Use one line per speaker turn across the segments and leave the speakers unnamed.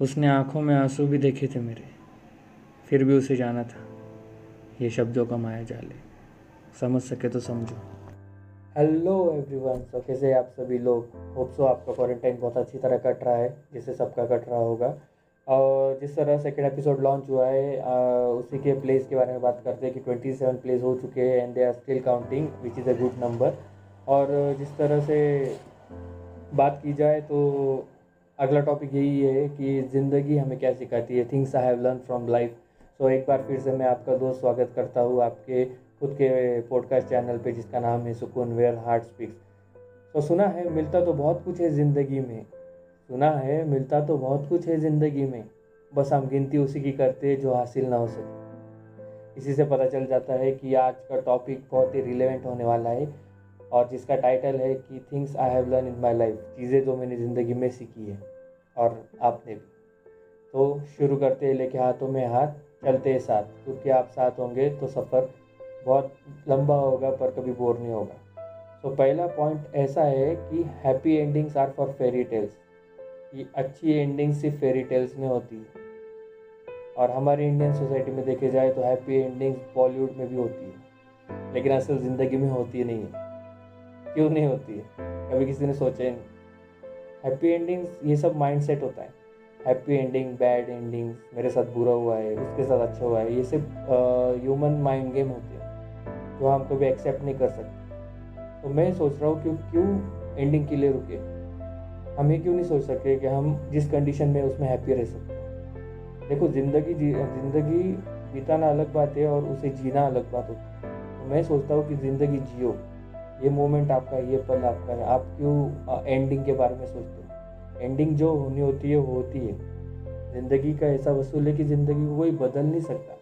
उसने आँखों में आँसू भी देखे थे मेरे। फिर भी उसे जाना था। ये शब्दों का माया जाले। समझ सके तो समझो। हेलो एवरीवन तो कैसे आप सभी लोग? होप सो आपका क्वारंटाइन बहुत अच्छी तरह कट रहा है जिससे सबका कट रहा होगा। और जिस तरह सेकेंड एपिसोड लॉन्च हुआ है आ, उसी के प्लेस के बारे में बात करते हैं कि ट्वेंटी सेवन प्लेस हो चुके हैं and they are still counting which is a good number और जिस तरह से बात की जाए तो अगला टॉपिक यही है कि ज़िंदगी हमें क्या सिखाती है? Things I have learn from life so एक बार फिर से मैं आपका दोस्त स्वागत करता हूँ आपके, खुद के पॉडकास्ट चैनल पे जिसका नाम है सुकून वेयर हार्ट स्पीक्स तो सुना है, मिलता तो बहुत कुछ है ज़िंदगी में। सुना है, मिलता तो बहुत कुछ है ज़िंदगी में। बस हम गिनती उसी की करते हैं जो हासिल ना हो सके। इसी से पता चल जाता है कि आज का टॉपिक बहुत ही रिलेवेंट होने वाला है। और जिसका टाइटल है कि things I have learn in my life चीज़ें जो मैंने ज़िंदगी में सीखी है और आपने भी। तो शुरू करते हैं, लेके हाथों में हाथ, चलते हैं साथ। क्योंकि आप साथ होंगे तो सफ़र बहुत लंबा होगा, पर कभी बोर नहीं होगा। तो पहला पॉइंट ऐसा है कि happy endings are for fairy tales कि अच्छी एंडिंग सिर्फ़ फेरी टेल्स में होती है। और हमारी इंडियन सोसाइटी में देखे जाए तो हैप्पी एंडिंग्स बॉलीवुड में भी होती है। लेकिन असल ज़िंदगी में होती नहीं है। क्यों नहीं होती है? कभी किसी ने सोचा ही नहीं। हैप्पी एंडिंग्स ये सब माइंड सेट होता है। हैप्पी एंडिंग बैड एंडिंग्स मेरे साथ बुरा हुआ है, उसके साथ अच्छा हुआ है, ये सब ह्यूमन माइंड गेम होते हैं, जो हम कभी एक्सेप्ट नहीं कर सकते। तो मैं सोच रहा हूँ कि क्यों एंडिंग के लिए रुके? हम ये क्यों नहीं सोच सकते कि हम जिस कंडीशन में उसमें हैप्पी रह सकते देखो, ज़िंदगी ज़िंदगी बिताना अलग बात है और उसे जीना अलग बात होती है। तो मैं सोचता हूँ कि ज़िंदगी जियो। ये मोमेंट आपका, ये पल आपका है। आप क्यों एंडिंग के बारे में सोचते हो? एंडिंग जो होनी होती है, वो होती है। ज़िंदगी का ऐसा वसूल है कि ज़िंदगी को कोई बदल नहीं सकता।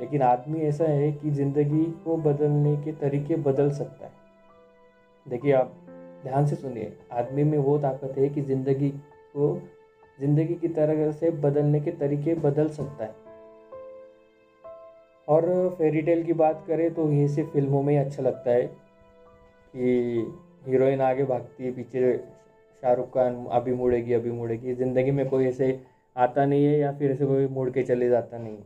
लेकिन आदमी ऐसा है कि ज़िंदगी को बदलने के तरीके बदल सकता है। देखिए आप ध्यान से सुनिए। आदमी में वो ताकत है कि ज़िंदगी को, ज़िंदगी की तरह से बदलने के तरीके बदल सकता है। और फेरी टेल की बात करें तो ये सिर्फ़ फ़िल्मों में ही अच्छा लगता है। कि हीरोइन आगे भागती है, पीछे शाहरुख खान अभी मुड़ेगी अभी मुड़ेगी। ज़िंदगी में कोई ऐसे आता नहीं है या फिर ऐसे कोई मुड़ के चले जाता नहीं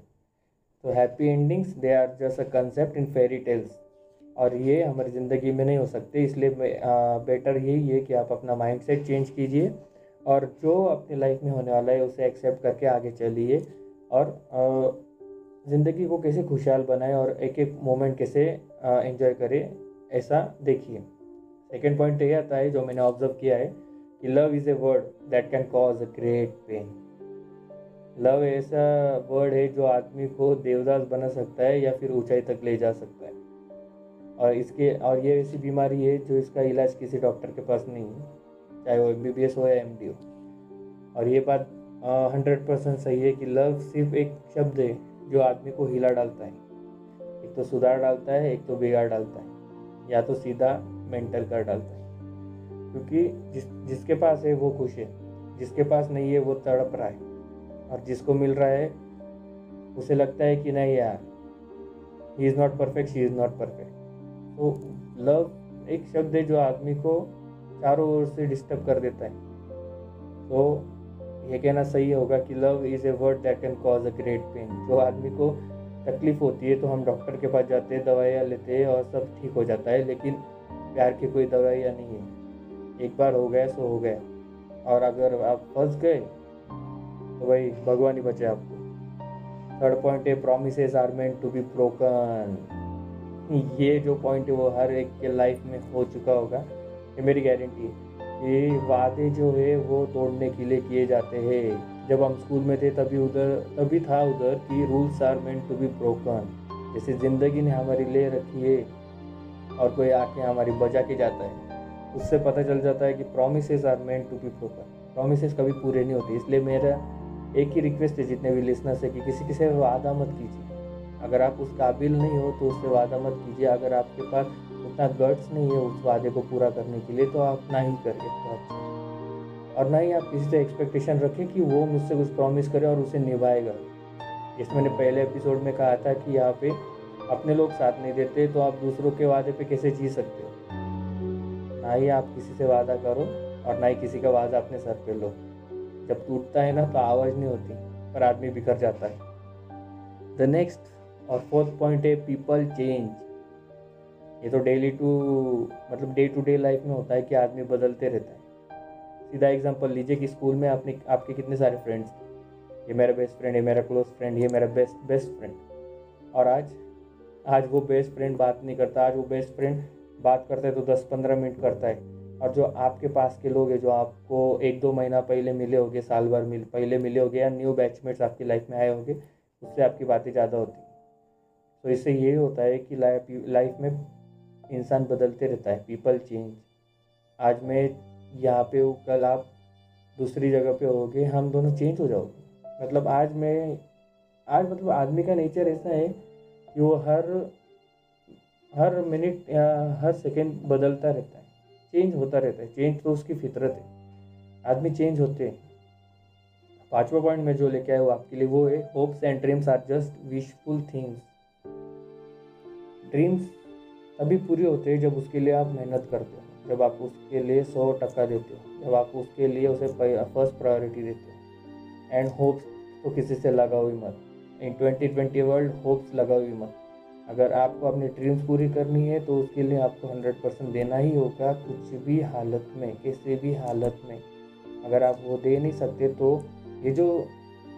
तो happy endings they are just a concept in fairy tales और ये हमारी ज़िंदगी में नहीं हो सकते, इसलिए बेटर यही है कि आप अपना माइंड सेट चेंज कीजिए और जो अपनी लाइफ में होने वाला है, उसे एक्सेप्ट करके आगे चलिए और ज़िंदगी को कैसे खुशहाल बनाए और एक एक मोमेंट कैसे एंजॉय करें। ऐसा देखिए। सेकेंड पॉइंट ये आता है जो मैंने ऑब्ज़र्व किया है कि love is a word that can cause a great pain love ऐसा वर्ड है जो आदमी को देवदास बना सकता है या फिर ऊंचाई तक ले जा सकता है। और इसके, और ये ऐसी बीमारी है जो इसका इलाज किसी डॉक्टर के पास नहीं है, चाहे वो एम बी बी एस हो या एम हो और ये बात हंड्रेड परसेंट सही है कि लव सिर्फ़ एक शब्द है जो आदमी को हिला डालता है। एक तो सुधार डालता है, एक तो बिगाड़ डालता है। या तो सीधा मेंटल कर डालता है। क्योंकि जिस, जिसके पास है वो खुश है, जिसके पास नहीं है वो तड़प रहा है और जिसको मिल रहा है, उसे लगता है कि नहीं यार he is not perfect she is not perfect तो लव एक शब्द है जो आदमी को चारों ओर से डिस्टर्ब कर देता है। तो ये कहना सही होगा कि love is a word that can cause a great pain जो आदमी को तकलीफ़ होती है तो हम डॉक्टर के पास जाते हैं, दवाइयाँ लेते हैं और सब ठीक हो जाता है, लेकिन प्यार की कोई दवाइयाँ नहीं है। एक बार हो गया, सो हो गया। और अगर आप फंस गए तो भाई भगवान ही बचे आपको। थर्ड पॉइंट है promise are meant to be broken ये जो पॉइंट है, वो हर एक के लाइफ में हो चुका होगा। ये मेरी गारंटी है। ये वादे जो है, वो तोड़ने के लिए किए जाते हैं। जब हम स्कूल में थे तभी उधर, तभी था उधर कि rules are meant to be broken. जैसे ज़िंदगी ने हमारी ले रखी है और कोई आके हमारी बजा के जाता है। उससे पता चल जाता है कि promise are meant to be broken promise कभी पूरे नहीं होते। इसलिए मेरा एक ही रिक्वेस्ट है जितने भी लिसनर्स है कि किसी किसी से वादा मत कीजिए। अगर आप उस काबिल नहीं हो तो उससे वादा मत कीजिए। अगर आपके पास उतना गट्स नहीं है उस वादे को पूरा करने के लिए तो आप ना ही करिए तो अच्छा। और ना ही आप किसी से एक्सपेक्टेशन रखें कि वो मुझसे कुछ प्रॉमिस करे और उसे निभाएगा। जैसे मैंने पहले एपिसोड में कहा था कि यहाँ पे अपने लोग साथ नहीं देते तो आप दूसरों के वादे पे कैसे जी सकते हो? ना ही आप किसी से वादा करो और ना ही किसी का वादा अपने सर पे लो। जब टूटता है ना तो आवाज़ नहीं होती, पर आदमी बिखर जाता है। द नेक्स्ट और फोर्थ पॉइंट है पीपल चेंज ये तो डेली टू मतलब डे टू डे लाइफ में होता है कि आदमी बदलते रहता है। सीधा एग्जांपल लीजिए कि स्कूल में आपने, आपके कितने सारे फ्रेंड्स थे? ये मेरा बेस्ट फ्रेंड ये मेरा क्लोज फ्रेंड ये मेरा बेस्ट बेस्ट फ्रेंड और आज आज वो बेस्ट फ्रेंड बात नहीं करता, आज वो बेस्ट फ्रेंड बात करता है तो दस पंद्रह मिनट करता है। और जो आपके पास के लोग हैं, जो आपको एक दो महीना पहले मिले होंगे, साल भर मिल, पहले मिले होंगे या न्यू बैचमेट्स आपकी लाइफ में आए होंगे, उससे आपकी बातें ज़्यादा होती हैं। तो इससे ये होता है कि लाइफ लाइफ में इंसान बदलते रहता है पीपल चेंज आज मैं यहाँ पे हो कल आप दूसरी जगह पे होगे, हम दोनों चेंज हो जाओगे। मतलब आज मैं, आज मतलब आदमी का नेचर ऐसा है कि वो हर हर मिनट या हर सेकंड बदलता रहता है। चेंज होता रहता है। चेंज तो उसकी फितरत है। आदमी चेंज होते हैं। पांचवा पॉइंट में जो लेके आया वो आपके लिए, वो है hopes and dreams are just wishful things dreams तभी पूरे होते हैं जब उसके लिए आप मेहनत करते हो। जब आप उसके लिए सौ टक्का देते हो, जब आप उसके लिए उसे फ़र्स्ट प्रायोरिटी देते हो एंड होप्स तो किसी से लगाओ ही मत। In twenty twenty world hopes लगाओ ही मत। अगर आपको अपनी ड्रीम्स पूरी करनी है तो उसके लिए आपको हंड्रेड परसेंट देना ही होगा कुछ भी हालत में, किसी भी हालत में। अगर आप वो दे नहीं सकते तो ये जो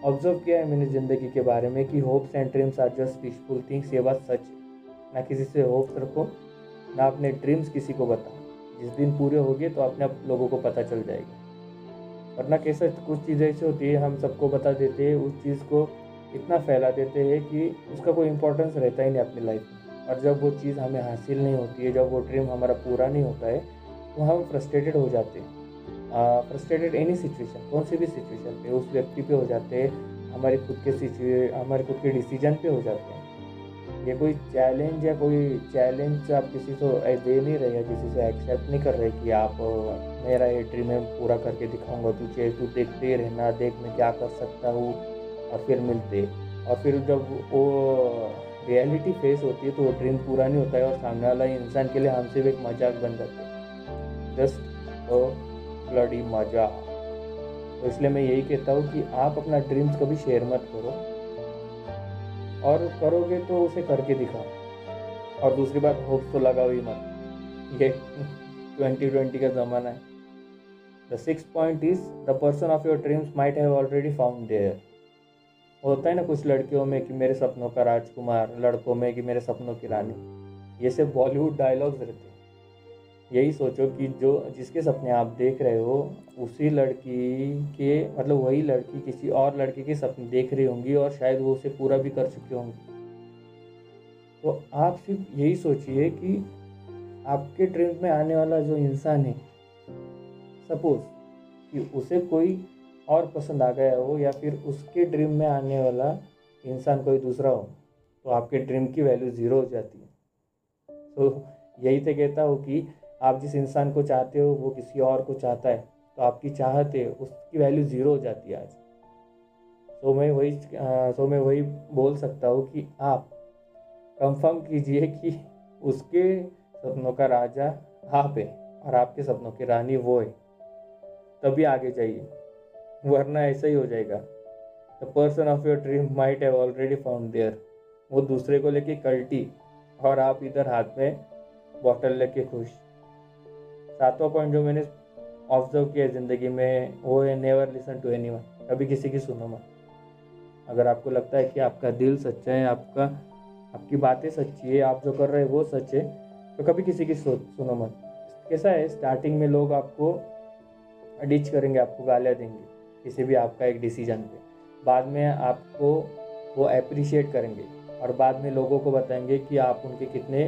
ऑब्ज़र्व किया है मैंने ज़िंदगी के बारे में कि hopes and dreams are just peaceful things ये बात सच ना किसी से होप्स रखो, ना अपने ड्रीम्स किसी को बताओ। जिस दिन पूरे हो गए तो अपने आप लोगों को पता चल जाएगा। वरना कैसे कुछ चीज़ें ऐसी होती है, हम सबको बता देते हैं, उस चीज़ को इतना फैला देते हैं कि उसका कोई इम्पोर्टेंस रहता ही नहीं अपनी लाइफ में। और जब वो चीज़ हमें हासिल नहीं होती है, जब वो ड्रीम हमारा पूरा नहीं होता है तो हम फ्रस्ट्रेटेड हो जाते हैं। फ्रस्ट्रेटेड एनी सिचुएशन कौन सी भी सिचुएशन पे उस व्यक्ति पे हो जाते हैं, हमारे खुद के सिचुए हमारे खुद के डिसीज़न पे हो जाते हैं। ये कोई चैलेंज या कोई चैलेंज आप किसी को दे नहीं रहे किसी से एक्सेप्ट नहीं कर रहे कि आप, मेरा ये ड्रीम है, पूरा करके दिखाऊँगा तुझे तू देखते रहना देख मैं क्या कर सकता हूँ, और फिर मिलते। और फिर जब वो रियलिटी फेस होती है तो वो ड्रीम पूरा नहीं होता है और सामने वाला इंसान के लिए हमसे भी एक मज़ाक बन जाते हैं। जस्ट ओ ब्लडी मज़ा तो इसलिए मैं यही कहता हूँ कि आप अपना ड्रीम्स कभी शेयर मत करो। और करोगे तो उसे करके दिखाओ। और दूसरी बात होप तो लगाओ ही मत। ये ट्वेंटी ट्वेंटी का ज़माना है। The six point is the person of your dreams might have already found there होता है ना कुछ लड़कियों में कि मेरे सपनों का राजकुमार, लड़कों में कि मेरे सपनों की रानी। ये सब बॉलीवुड डायलॉग्स रहते हैं। यही सोचो कि जो जिसके सपने आप देख रहे हो, उसी लड़की के मतलब वही लड़की किसी और लड़के के सपने देख रही होंगी और शायद वो उसे पूरा भी कर चुकी होंगी। तो आप सिर्फ़ यही सोचिए कि आपके ड्रीम में आने वाला जो इंसान है, सपोज़ कि उसे कोई और पसंद आ गया हो या फिर उसके ड्रीम में आने वाला इंसान कोई दूसरा हो तो आपके ड्रीम की वैल्यू ज़ीरो हो जाती है। तो यही तो कहता हूँ कि आप जिस इंसान को चाहते हो, वो किसी और को चाहता है तो आपकी चाहत है, उसकी वैल्यू ज़ीरो हो जाती है आज। तो मैं वही तो मैं वही बोल सकता हूँ कि आप कंफर्म कीजिए कि उसके सपनों का राजा आप है और आपके सपनों की रानी वो है। तभी आगे जाइए, वरना ऐसा ही हो जाएगा। The person of your dream might have already found there वो दूसरे को लेके कल्टी और आप इधर हाथ में बॉटल लेके खुश। सातवां पॉइंट जो मैंने ऑब्ज़र्व किया ज़िंदगी में, वो है never listen to anyone कभी किसी की सुनो मत। अगर आपको लगता है कि आपका दिल सच्चा है, आपका, आपकी बातें सच्ची है, आप जो कर रहे हैं वो सच है तो कभी किसी की सुनो मत। कैसा है? स्टार्टिंग में लोग आपको डिच करेंगे, आपको गालियाँ देंगे, किसी भी आपका एक डिसीज़न पे। बाद में आपको वो अप्रिशिएट करेंगे और बाद में लोगों को बताएँगे कि आप उनके कितने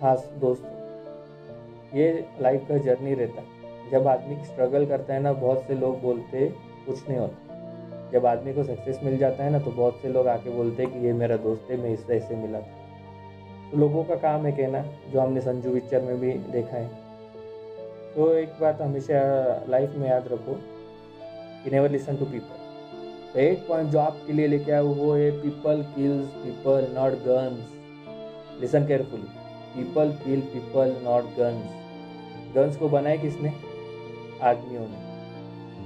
खास दोस्त ये लाइफ का जर्नी रहता है। जब आदमी स्ट्रगल करता है ना, बहुत से लोग बोलते कुछ नहीं होता। जब आदमी को सक्सेस मिल जाता है ना तो बहुत से लोग आके बोलते हैं कि ये मेरा दोस्त है, मैं इससे ऐसे मिला था। तो लोगों का काम है कहना जो हमने संजू पिक्चर में भी देखा है। तो एक बात हमेशा लाइफ में याद रखो कि नेवर लिसन टू पीपल तो एक पॉइंट जो आपके लिए लेके आया वो है people kills people not guns listen carefully people kill people not guns guns को बनाए किसने? आदमियों ने।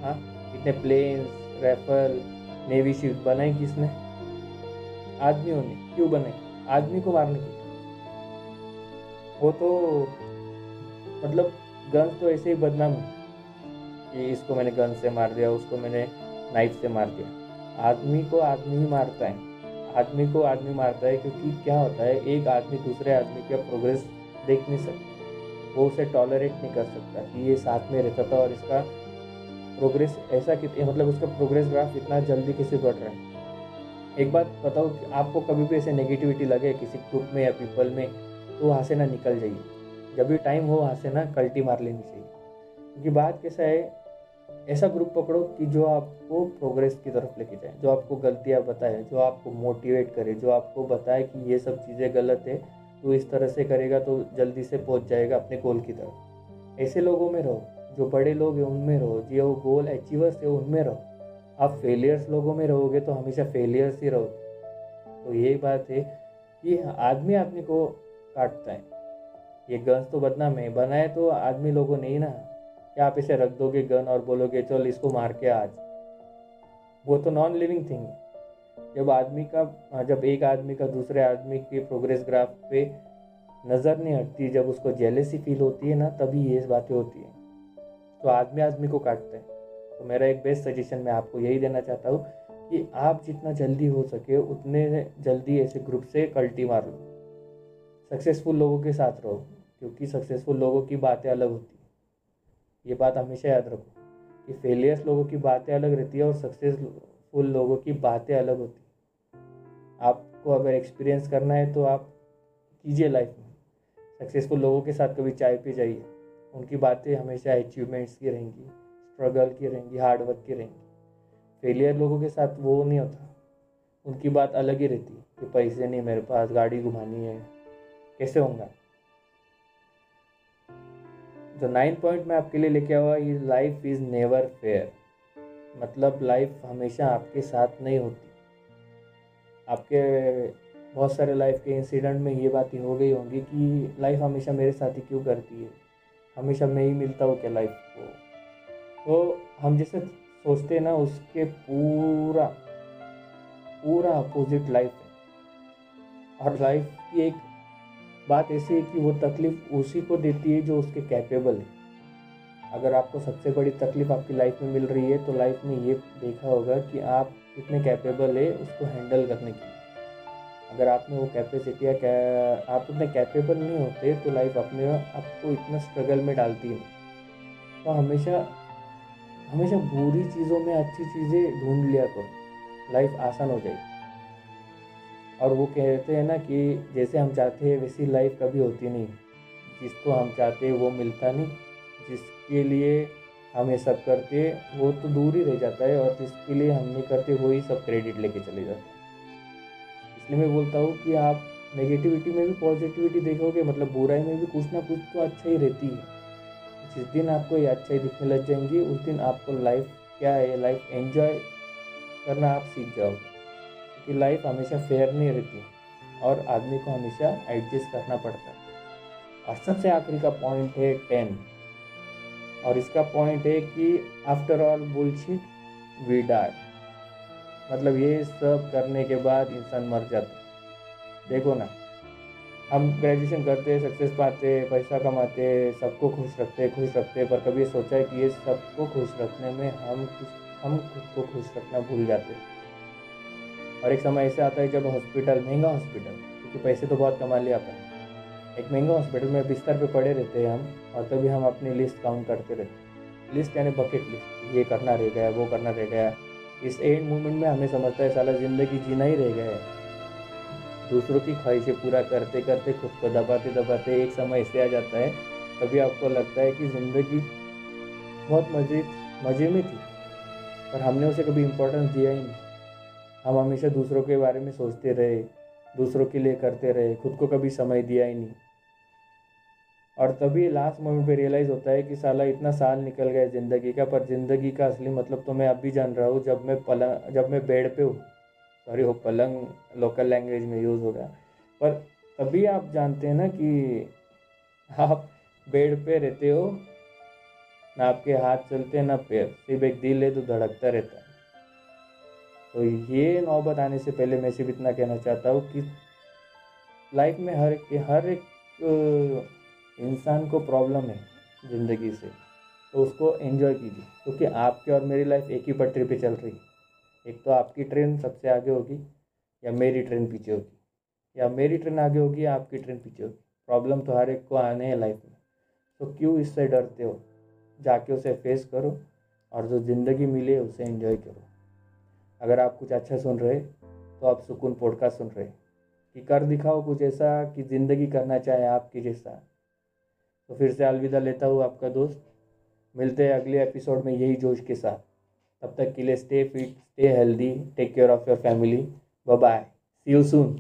हाँ? इतने प्लेन्स रेफल नेवी शिप बनाए किसने? आदमियों ने। क्यों बनाए आदमी को मारने के वो तो मतलब गन तो ऐसे ही बदनाम है कि इसको मैंने गन से मार दिया, उसको मैंने नाइफ से मार दिया। आदमी को आदमी ही मारता है। आदमी को आदमी मारता है क्योंकि क्या होता है, एक आदमी दूसरे आदमी का प्रोग्रेस देख नहीं सकता। वो उसे टॉलरेट नहीं कर सकता कि ये साथ में रहता था और इसका प्रोग्रेस ऐसा कि मतलब उसका प्रोग्रेस ग्राफ इतना जल्दी कैसे बढ़ रहा है। एक बात बताओ कि आपको कभी भी ऐसे नेगेटिविटी लगे किसी ग्रुप में या पीपल में तो वहाँ से ना निकल जाइए। जब भी टाइम हो, वहाँ से ना कल्टी मार लेनी चाहिए। क्योंकि बात कैसा है, ऐसा ग्रुप पकड़ो कि जो आपको प्रोग्रेस की तरफ़ लेके जाए, जो आपको गलतियाँ बताए, जो आपको मोटिवेट करे, जो आपको बताए कि ये सब चीज़ें गलत है तो इस तरह से करेगा तो जल्दी से पहुँच जाएगा अपने गोल की तरफ़। ऐसे लोगों में रहो, जो बड़े लोग हैं उनमें रहो जो गोल अचीवर्स है उनमें रहो। आप फेलियर्स लोगों में रहोगे तो हमेशा फेलियर्स ही रहोगे। तो यही बात है कि आदमी आदमी को काटता है। ये गन्स तो बदनाम है, बनाए तो आदमी लोगों ने ही ना। क्या आप इसे रख दोगे गन और बोलोगे, चल इसको मार के आज वो तो नॉन लिविंग थिंग है। जब आदमी का जब एक आदमी का दूसरे आदमी के प्रोग्रेस ग्राफ पे नज़र नहीं हटती, जब उसको जेलेसी फील होती है ना, तभी ये बातें होती हैं। तो आदमी आदमी को काटते हैं। तो मेरा एक बेस्ट सजेशन मैं आपको यही देना चाहता हूँ कि आप जितना जल्दी हो सके, उतने जल्दी ऐसे ग्रुप से कल्टी मार लो। सक्सेसफुल लोगों के साथ रहो, क्योंकि सक्सेसफुल लोगों की बातें अलग होती हैं। ये बात हमेशा याद रखो कि फेलियर्स लोगों की बातें अलग रहती है और सक्सेसफुल लोगों की बातें अलग होती आपको अगर एक्सपीरियंस करना है तो आप कीजिए लाइफ में। सक्सेसफुल लोगों के साथ कभी चाय पे जाइए। उनकी बातें हमेशा अचीवमेंट्स की रहेंगी स्ट्रगल की रहेंगी हार्डवर्क की रहेंगी। फेलियर लोगों के साथ वो नहीं होता। उनकी बात अलग ही रहती है कि पैसे नहीं, मेरे पास गाड़ी घुमानी है। कैसे होगा जो नाइन पॉइंट मैं आपके लिए लेके आया, ये लाइफ इज़ नेवर फेयर मतलब लाइफ हमेशा आपके साथ नहीं होती। आपके बहुत सारे लाइफ के इंसिडेंट में ये बातें हो गई होंगी कि लाइफ हमेशा मेरे साथ ही क्यों करती है? हमेशा मैं ही मिलता हूँ क्या लाइफ को? तो हम जैसे सोचते हैं ना, उसके पूरा पूरा अपोजिट लाइफ है। और लाइफ की एक बात ऐसी है कि वो तकलीफ़ उसी को देती है जो उसके कैपेबल है। अगर आपको सबसे बड़ी तकलीफ़ आपकी लाइफ में मिल रही है तो लाइफ में ये देखा होगा कि आप कितने कैपेबल है उसको हैंडल करने के लिए। अगर आप में वो कैपेसिटी या कै आप उतने कैपेबल नहीं होते तो लाइफ अपने आपको इतना स्ट्रगल में डालती है। तो हमेशा हमेशा बुरी चीज़ों में अच्छी चीज़ें ढूंढ लिया करो। लाइफ आसान हो जाएगी। और वो कहते हैं ना कि जैसे हम चाहते हैं, वैसी लाइफ कभी होती नहीं। जिसको हम चाहते हैं, वो मिलता नहीं। जिसके लिए हम ये सब करते, वो तो दूर ही रह जाता है और इसके लिए हम नहीं करते, वो ही सब क्रेडिट लेके चले जाते हैं। इसलिए मैं बोलता हूँ कि आप नेगेटिविटी में भी पॉजिटिविटी देखोगे मतलब बुराई में भी कुछ ना कुछ तो अच्छा ही रहती है। जिस दिन आपको ये अच्छाई दिखने लग जाएँगी, उस दिन आपको लाइफ क्या है लाइफ एंजॉय करना आप सीख जाओगे। क्योंकि लाइफ हमेशा फेयर नहीं रहती और आदमी को हमेशा एडजस्ट करना पड़ता है। और सबसे आखिरी का पॉइंट है टेन और इसका पॉइंट है कि after all bullshit we die मतलब ये सब करने के बाद इंसान मर जाता देखो ना, हम ग्रेजुएशन करते सक्सेस पाते, पैसा कमाते, सबको खुश रखते खुश रखते, पर कभी सोचा है कि ये सबको खुश रखने में हम हम खुद को खुश रखना भूल जाते और एक समय ऐसा आता है जब हॉस्पिटल महँगा हॉस्पिटल क्योंकि पैसे तो बहुत कमा लिया अपन। एक महँगा हॉस्पिटल में बिस्तर पे पड़े रहते हैं हम, और तभी हम अपनी लिस्ट काउंट करते रहते लिस्ट यानी बकेट लिस्ट ये करना रह गया, वो करना रह गया। इस एंड मोमेंट में हमें समझता है साला ज़िंदगी जीना ही रह गया है। दूसरों की ख्वाहिशें पूरा करते करते, खुद को दबाते दबाते एक समय ऐसे आ जाता है। तभी आपको लगता है कि ज़िंदगी बहुत मज़े मज़े में थी, पर हमने उसे कभी इम्पोर्टेंस दिया ही नहीं। हम हमेशा दूसरों के बारे में सोचते रहे, दूसरों के लिए करते रहे, खुद को कभी समय दिया ही नहीं। और तभी लास्ट मोमेंट पे रियलाइज़ होता है कि साला इतना साल निकल गया ज़िंदगी का, पर ज़िंदगी का असली मतलब तो मैं अब भी जान रहा हूँ जब मैं पलंग, जब मैं बेड पे हूँ। सॉरी हो पलंग लोकल लैंग्वेज में यूज़ हो गया पर तभी आप जानते हैं ना कि आप बेड पे रहते हो, ना आपके हाथ चलते हैं, ना पैर। सिर्फ़ एक दिल है तो धड़कता रहता है। तो ये नौबत आने से पहले मैं सिर्फ़ इतना कहना चाहता हूँ कि लाइफ में हर हर एक इंसान को प्रॉब्लम है ज़िंदगी से तो उसको एंजॉय कीजिए, क्योंकि तो आपकी और मेरी लाइफ एक ही पटरी पे चल रही है। एक तो आपकी ट्रेन सबसे आगे होगी, या मेरी ट्रेन पीछे होगी, या मेरी ट्रेन आगे होगी, या आपकी ट्रेन पीछे होगी। प्रॉब्लम तो हर एक को आने हैं लाइफ में। तो क्यों इससे डरते हो? जाके उसे फेस करो, और जो ज़िंदगी मिले उसे एंजॉय करो। अगर आप कुछ अच्छा सुन रहे तो आप सुकून पॉडकास्ट सुन रहे कि कर दिखाओ कुछ ऐसा, कि ज़िंदगी करना चाहे आपकी जैसा। तो फिर से अलविदा लेता हूँ आपका दोस्त। मिलते हैं अगले एपिसोड में यही जोश के साथ। तब तक के लिए stay fit stay healthy take care of your family bye see you soon